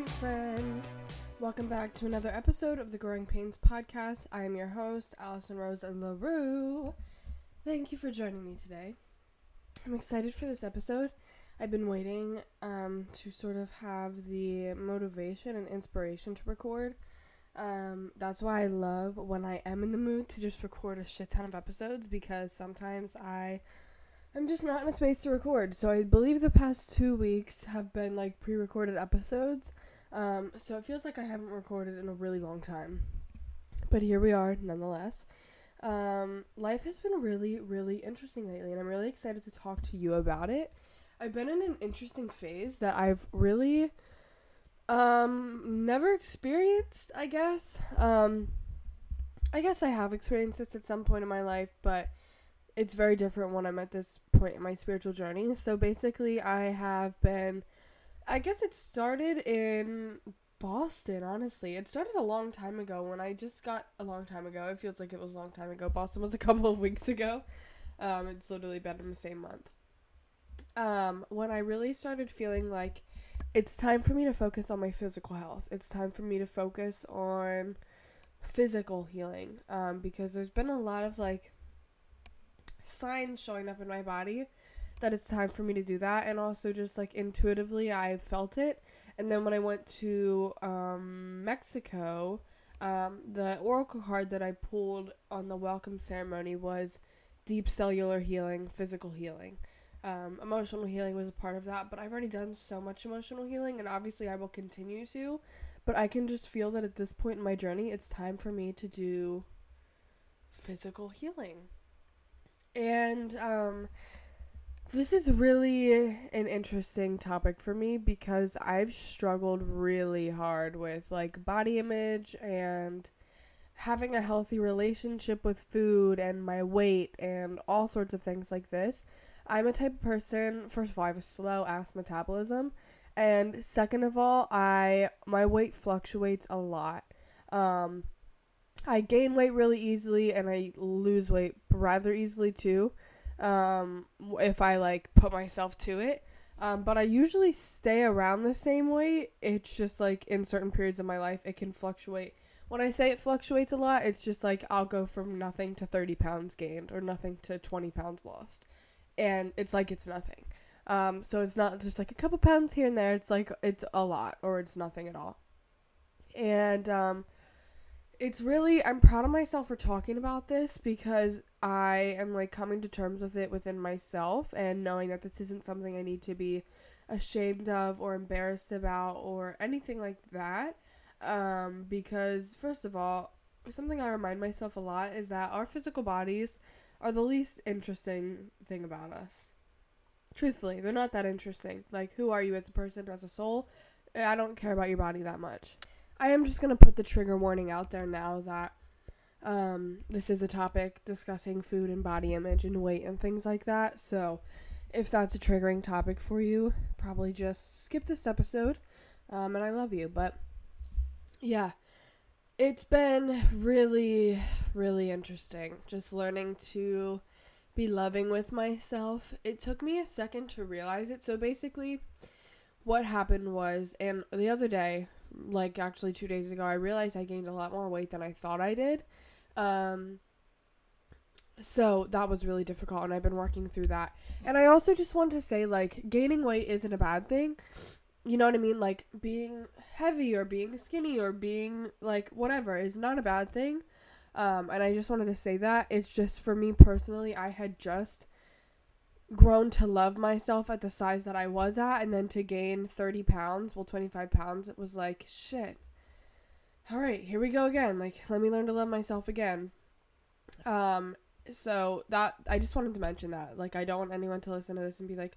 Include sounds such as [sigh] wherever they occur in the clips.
sweet friends. Welcome back to another episode of the Growing Pains podcast. I am your host, Allison Rose LaRue. Thank you for joining me today. I'm excited for this episode. I've been waiting um, to sort of have the motivation and inspiration to record. Um, that's why I love when I am in the mood to just record a shit ton of episodes because sometimes I I'm just not in a space to record. So I believe the past two weeks have been like pre recorded episodes. Um, so it feels like I haven't recorded in a really long time. But here we are, nonetheless. Um, life has been really, really interesting lately, and I'm really excited to talk to you about it. I've been in an interesting phase that I've really um never experienced, I guess. Um I guess I have experienced this at some point in my life, but it's very different when I'm at this point in my spiritual journey. So basically, I have been, I guess it started in Boston, honestly. It started a long time ago when I just got a long time ago. It feels like it was a long time ago. Boston was a [laughs] couple of weeks ago. Um, it's literally been in the same month. Um, when I really started feeling like it's time for me to focus on my physical health. It's time for me to focus on physical healing. Um, because there's been a lot of like signs showing up in my body that it's time for me to do that. And also just like intuitively I felt it. And then when I went to um, Mexico um, the oracle card that I pulled on the welcome ceremony was deep cellular healing physical healing. Um, emotional healing was a part of that but I've already done so much emotional healing and obviously I will continue to but I can just feel that at this point in my journey it's time for me to do physical healing and um, this is really an interesting topic for me because I've struggled really hard with like body image and having a healthy relationship with food and my weight and all sorts of things like this. I'm a type of person, first of all, I have a slow ass metabolism. And second of all, I my weight fluctuates a lot. Um, I gain weight really easily and I lose weight rather easily too. Um, if I like put myself to it. Um, but I usually stay around the same weight. It's just like in certain periods of my life, it can fluctuate. When I say it fluctuates a lot, it's just like I'll go from nothing to 30 pounds gained or nothing to 20 pounds lost. And it's like it's nothing. Um, so it's not just like a couple pounds here and there. It's like it's a lot or it's nothing at all. And um, it's really I'm proud of myself for talking about this because I am like coming to terms with it within myself and knowing that this isn't something I need to be ashamed of or embarrassed about or anything like that. Um, because first of all, something I remind myself a lot is that our physical bodies are the least interesting thing about us. Truthfully, they're not that interesting. Like, who are you as a person, as a soul? I don't care about your body that much. I am just going to put the trigger warning out there now that um, this is a topic discussing food and body image and weight and things like that. So, if that's a triggering topic for you, probably just skip this episode. Um, and I love you. But yeah, it's been really, really interesting just learning to be loving with myself. It took me a second to realize it. So, basically, what happened was, and the other day, like actually two days ago, I realized I gained a lot more weight than I thought I did. Um, so that was really difficult, and I've been working through that. And I also just want to say, like, gaining weight isn't a bad thing. You know what I mean? Like, being heavy or being skinny or being, like, whatever is not a bad thing. Um, and I just wanted to say that. It's just for me personally, I had just grown to love myself at the size that I was at, and then to gain 30 pounds, well, 25 pounds, it was like, shit. All right, here we go again. Like, let me learn to love myself again. Um, so that I just wanted to mention that. Like, I don't want anyone to listen to this and be like,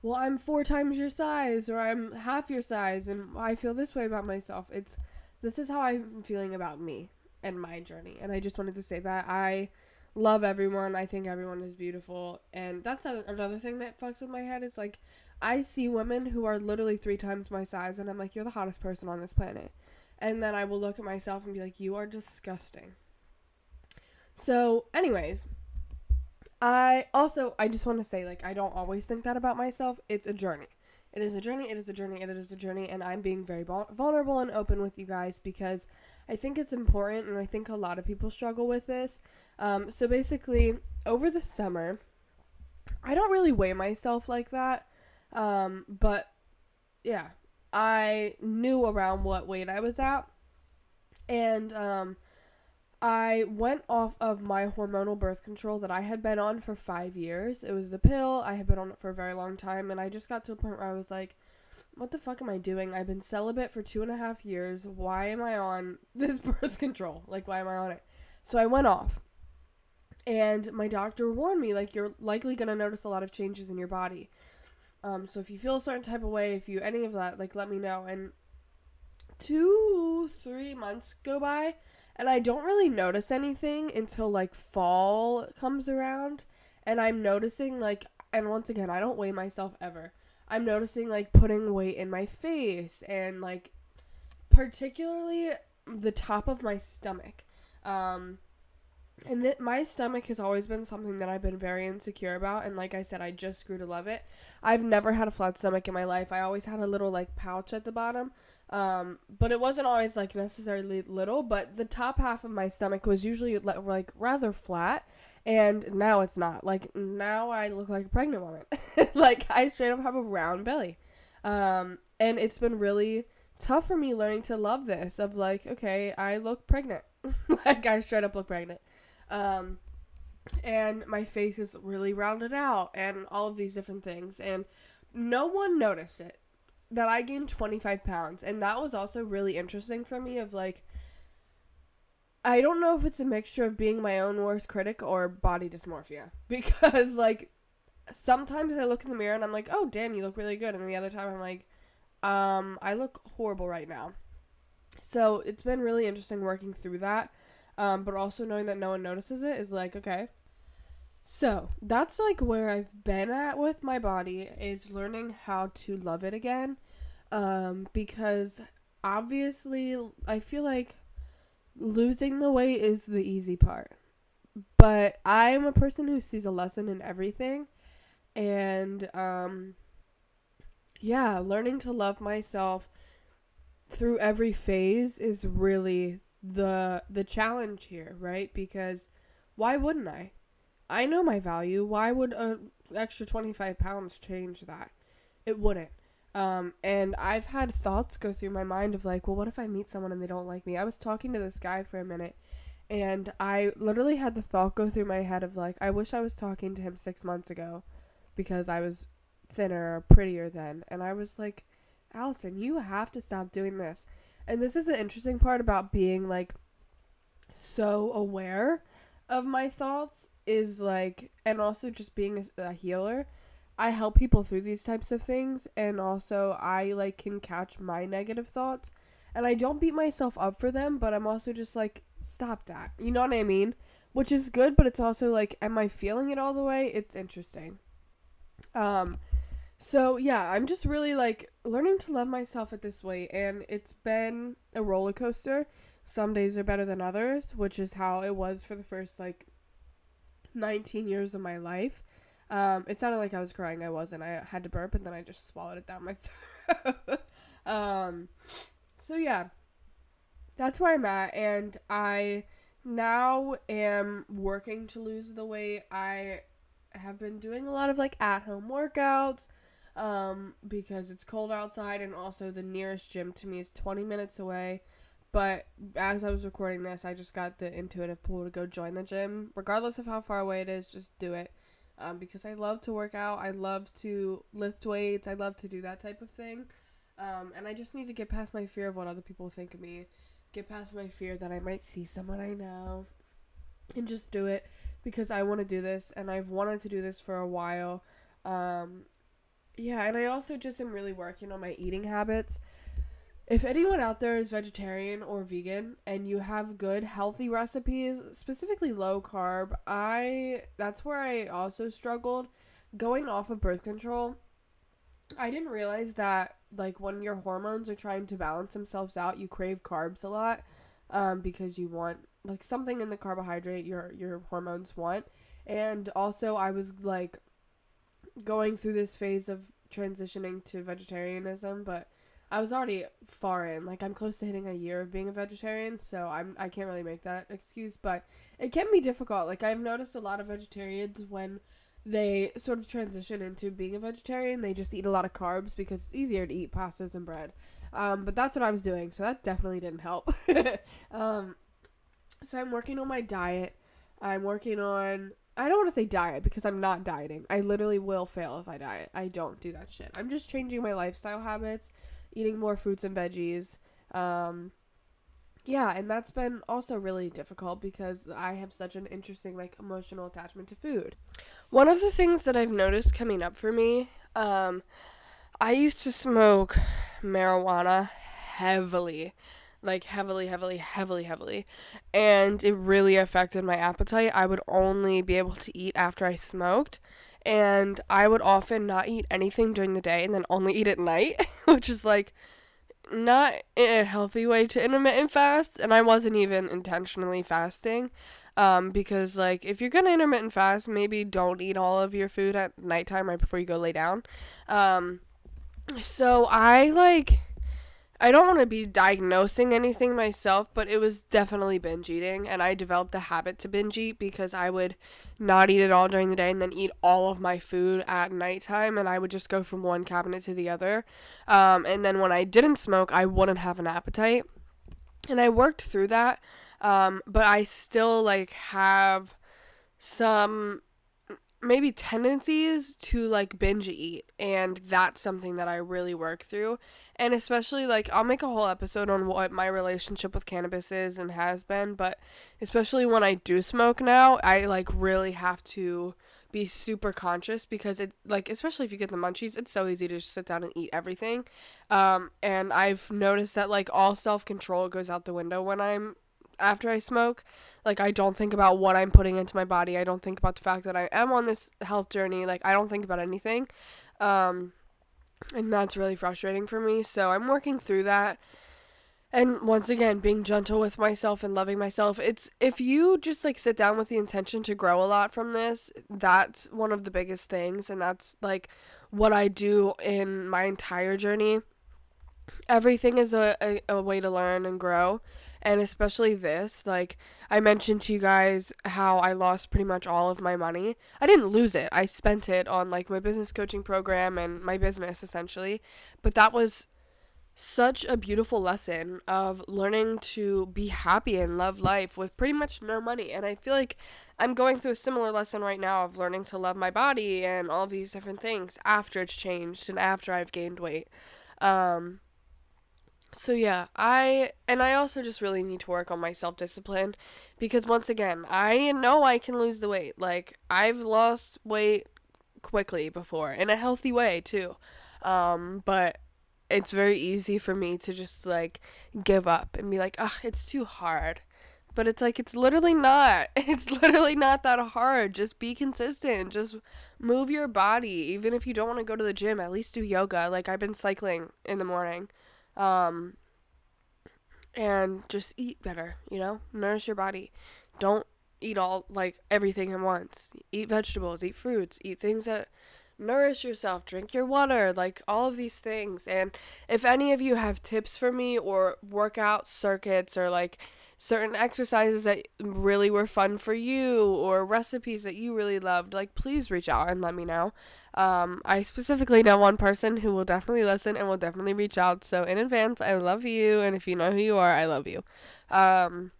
well, I'm four times your size, or I'm half your size, and I feel this way about myself. It's this is how I'm feeling about me and my journey, and I just wanted to say that I love everyone. I think everyone is beautiful. And that's a, another thing that fucks with my head is like I see women who are literally three times my size and I'm like, you're the hottest person on this planet. And then I will look at myself and be like, you are disgusting. So, anyways, I also I just want to say like I don't always think that about myself. It's a journey. It is a journey, it is a journey, it is a journey, and I'm being very vulnerable and open with you guys because I think it's important and I think a lot of people struggle with this. Um, so basically, over the summer, I don't really weigh myself like that, um, but yeah, I knew around what weight I was at, and um, I went off of my hormonal birth control that I had been on for five years. It was the pill. I had been on it for a very long time, and I just got to a point where I was like, what the fuck am I doing? I've been celibate for two and a half years. Why am I on [laughs] this birth control? Like, why am I on it? So I went off. And my doctor warned me, like, you're likely going to notice a lot of changes in your body. Um, so if you feel a certain type of way, if you any of that, like, let me know. And two, three months go by, and I don't really notice anything until like fall comes around and I'm noticing like and once again I don't weigh myself ever. I'm noticing like putting weight in my face and like particularly the top of my stomach. Um and that my stomach has always been something that I've been very insecure about and like I said I just grew to love it. I've never had a flat stomach in my life. I always had a little like pouch at the bottom. Um, but it wasn't always like necessarily little, but the top half of my stomach was usually like rather flat, and now it's not. Like now I look like a pregnant woman. [laughs] like I straight up have a round belly. Um, and it's been really tough for me learning to love this of like, okay, I look pregnant. [laughs] like I straight up look pregnant. Um, and my face is really rounded out and all of these different things and no one noticed it that I gained 25 pounds. And that was also really interesting for me of like, I don't know if it's a mixture of being my own worst critic or body dysmorphia. [laughs] Because, like, sometimes I look in the mirror and I'm like, oh, damn, you look really good. And the other time I'm like, um, I look horrible right now. So it's been really interesting working through that. Um, but also knowing that no one notices it is like, okay, so that's like where I've been at with my body is learning how to love it again. Um, because obviously I feel like losing the weight is the easy part. But I'm a person who sees a lesson in everything. And um, yeah, learning to love myself through every phase is really the the challenge here, right? Because why wouldn't I? I know my value. Why would an extra 25 pounds change that? It wouldn't. Um, and I've had thoughts go through my mind of like, well, what if I meet someone and they don't like me? I was talking to this guy for a minute and I literally had the thought go through my head of like, I wish I was talking to him six months ago because I was thinner or prettier then. And I was like, Allison, you have to stop doing this. And this is the interesting part about being like so aware of my thoughts is like, and also just being a, a healer. I help people through these types of things, and also I like can catch my negative thoughts, and I don't beat myself up for them, but I'm also just like, stop that. You know what I mean? Which is good, but it's also like, am I feeling it all the way? It's interesting. Um, so yeah, I'm just really like learning to love myself at this weight, and it's been a roller coaster. Some days are better than others, which is how it was for the first like 19 years of my life. Um, it sounded like I was crying. I wasn't. I had to burp and then I just swallowed it down my [laughs] throat. um, so yeah, that's where I'm at, and I now am working to lose the weight. I have been doing a lot of like at home workouts um, because it's cold outside, and also the nearest gym to me is 20 minutes away. But as I was recording this, I just got the intuitive pull to go join the gym. Regardless of how far away it is, just do it. Um, because I love to work out. I love to lift weights. I love to do that type of thing. Um, and I just need to get past my fear of what other people think of me. Get past my fear that I might see someone I know. And just do it because I want to do this. And I've wanted to do this for a while. Um, yeah, and I also just am really working on my eating habits if anyone out there is vegetarian or vegan and you have good healthy recipes, specifically low carb, I that's where I also struggled going off of birth control. I didn't realize that like when your hormones are trying to balance themselves out, you crave carbs a lot um, because you want like something in the carbohydrate your your hormones want. And also I was like going through this phase of transitioning to vegetarianism, but I was already far in. Like I'm close to hitting a year of being a vegetarian, so I'm I can't really make that excuse, but it can be difficult. Like I've noticed a lot of vegetarians when they sort of transition into being a vegetarian, they just eat a lot of carbs because it's easier to eat pastas and bread. Um, but that's what I was doing, so that definitely didn't help. [laughs] um, so I'm working on my diet. I'm working on I don't want to say diet because I'm not dieting. I literally will fail if I diet. I don't do that shit. I'm just changing my lifestyle habits, eating more fruits and veggies. Um, yeah, and that's been also really difficult because I have such an interesting like emotional attachment to food. One of the things that I've noticed coming up for me, um, I used to smoke marijuana heavily like heavily, heavily, heavily, heavily. And it really affected my appetite. I would only be able to eat after I smoked. And I would often not eat anything during the day and then only eat at night, [laughs] which is like not a healthy way to intermittent fast. And I wasn't even intentionally fasting. Um, because like if you're gonna intermittent fast, maybe don't eat all of your food at nighttime right before you go lay down. Um, so I like I don't want to be diagnosing anything myself, but it was definitely binge eating. And I developed the habit to binge eat because I would not eat at all during the day and then eat all of my food at nighttime. And I would just go from one cabinet to the other. Um, and then when I didn't smoke, I wouldn't have an appetite. And I worked through that. Um, but I still like have some maybe tendencies to like binge eat and that's something that I really work through. And especially like I'll make a whole episode on what my relationship with cannabis is and has been but especially when I do smoke now I like really have to be super conscious because it like especially if you get the munchies it's so easy to just sit down and eat everything. Um and I've noticed that like all self-control goes out the window when I'm after I smoke. Like I don't think about what I'm putting into my body. I don't think about the fact that I am on this health journey. Like I don't think about anything. Um and that's really frustrating for me. So I'm working through that. And once again, being gentle with myself and loving myself. It's if you just like sit down with the intention to grow a lot from this, that's one of the biggest things and that's like what I do in my entire journey. Everything is a, a, a way to learn and grow and especially this like i mentioned to you guys how i lost pretty much all of my money. I didn't lose it. I spent it on like my business coaching program and my business essentially. But that was such a beautiful lesson of learning to be happy and love life with pretty much no money. And i feel like i'm going through a similar lesson right now of learning to love my body and all these different things after it's changed and after i've gained weight. Um so yeah, I and I also just really need to work on my self-discipline because once again, I know I can lose the weight. Like I've lost weight quickly before in a healthy way too. Um, but it's very easy for me to just like give up and be like, "Ugh, it's too hard." But it's like it's literally not. [laughs] It's literally not that hard. Just be consistent. Just move your body. Even if you don't want to go to the gym, at least do yoga. Like I've been cycling in the morning. Um, and just eat better, you know? Nourish your body. Don't eat all, like, everything at once. Eat vegetables, eat fruits, eat things that nourish yourself, drink your water, like all of these things. And if any of you have tips for me or workout circuits or like certain exercises that really were fun for you or recipes that you really loved, like please reach out and let me know. Um, I specifically know one person who will definitely listen and will definitely reach out. So in advance, I love you, and if you know who you are, I love you. Um,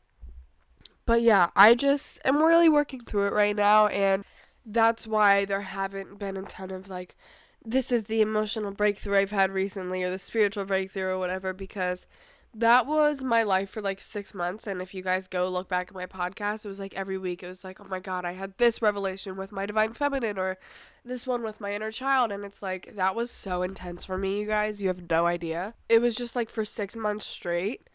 but yeah, I just am really working through it right now, and that's why there haven't been a ton of like, this is the emotional breakthrough I've had recently, or the spiritual breakthrough, or whatever, because that was my life for like six months. And if you guys go look back at my podcast, it was like every week it was like, oh my God, I had this revelation with my divine feminine or this one with my inner child. And it's like, that was so intense for me, you guys. You have no idea. It was just like for six months straight,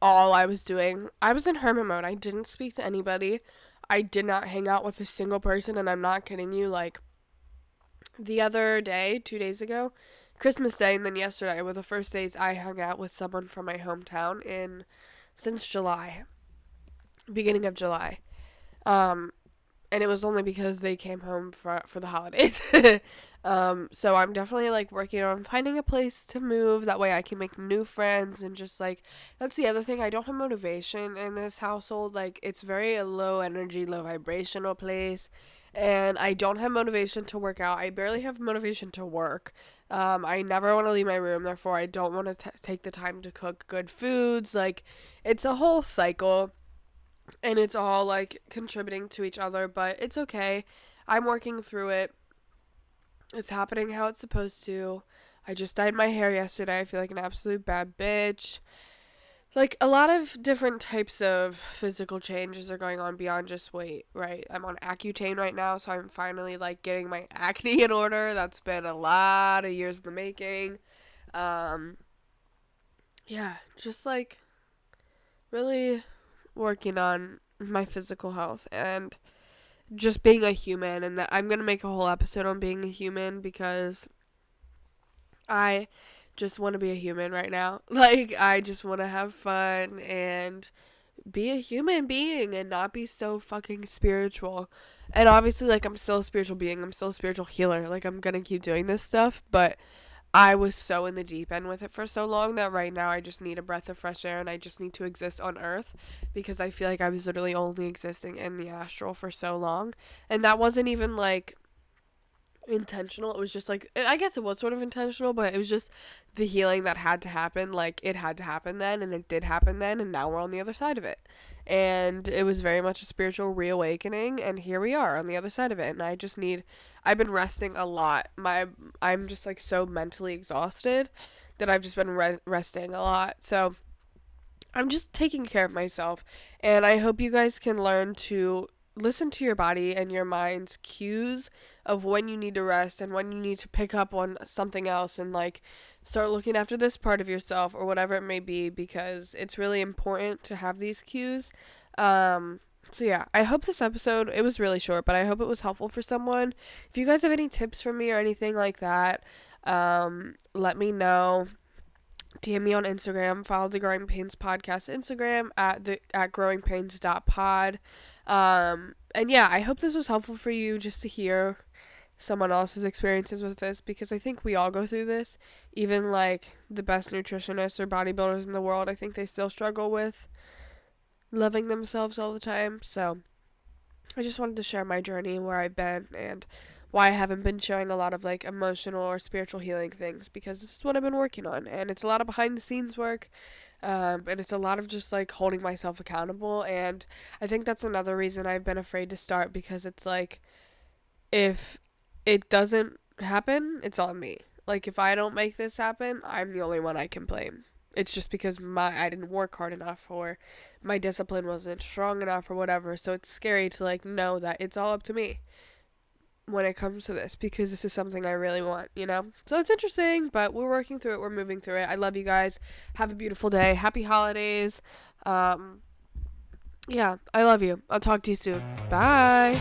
all I was doing, I was in hermit mode. I didn't speak to anybody. I did not hang out with a single person. And I'm not kidding you. Like the other day, two days ago, Christmas Day and then yesterday were the first days I hung out with someone from my hometown in since July, beginning of July. Um, and it was only because they came home for for the holidays. [laughs] Um, so I'm definitely like working on finding a place to move. That way I can make new friends and just like that's the other thing. I don't have motivation in this household. Like it's very a low energy, low vibrational place. And I don't have motivation to work out. I barely have motivation to work. Um, I never want to leave my room, therefore, I don't want to take the time to cook good foods. Like, it's a whole cycle, and it's all like contributing to each other, but it's okay. I'm working through it it's happening how it's supposed to. I just dyed my hair yesterday. I feel like an absolute bad bitch. Like a lot of different types of physical changes are going on beyond just weight, right? I'm on Accutane right now, so I'm finally like getting my acne in order. That's been a lot of years in the making. Um yeah, just like really working on my physical health and just being a human and that I'm going to make a whole episode on being a human because I just want to be a human right now. [laughs] Like I just want to have fun and be a human being and not be so fucking spiritual. And obviously like I'm still a spiritual being. I'm still a spiritual healer. Like I'm going to keep doing this stuff, but I was so in the deep end with it for so long that right now I just need a breath of fresh air and I just need to exist on earth because I feel like I was literally only existing in the astral for so long. And that wasn't even like intentional. It was just like I guess it was sort of intentional, but it was just the healing that had to happen. Like it had to happen then, and it did happen then, and now we're on the other side of it. And it was very much a spiritual reawakening, and here we are on the other side of it. And I just need. I've been resting a lot. My I'm just like so mentally exhausted that I've just been re- resting a lot. So I'm just taking care of myself, and I hope you guys can learn to listen to your body and your mind's cues of when you need to rest and when you need to pick up on something else and like start looking after this part of yourself or whatever it may be because it's really important to have these cues. Um, so yeah, I hope this episode it was really short, but I hope it was helpful for someone. If you guys have any tips for me or anything like that, um, let me know. DM me on Instagram. Follow the Growing Pains podcast Instagram at the at growingpains.pod. Um, and yeah, I hope this was helpful for you just to hear someone else's experiences with this because I think we all go through this. Even like the best nutritionists or bodybuilders in the world, I think they still struggle with loving themselves all the time. So I just wanted to share my journey where I've been and why I haven't been showing a lot of like emotional or spiritual healing things because this is what I've been working on and it's a lot of behind the scenes work um, and it's a lot of just like holding myself accountable and I think that's another reason I've been afraid to start because it's like if it doesn't happen it's on me like if I don't make this happen I'm the only one I can blame it's just because my I didn't work hard enough or my discipline wasn't strong enough or whatever so it's scary to like know that it's all up to me when it comes to this because this is something I really want, you know? So it's interesting, but we're working through it. We're moving through it. I love you guys. Have a beautiful day. Happy holidays. Um, yeah, I love you. I'll talk to you soon. Bye.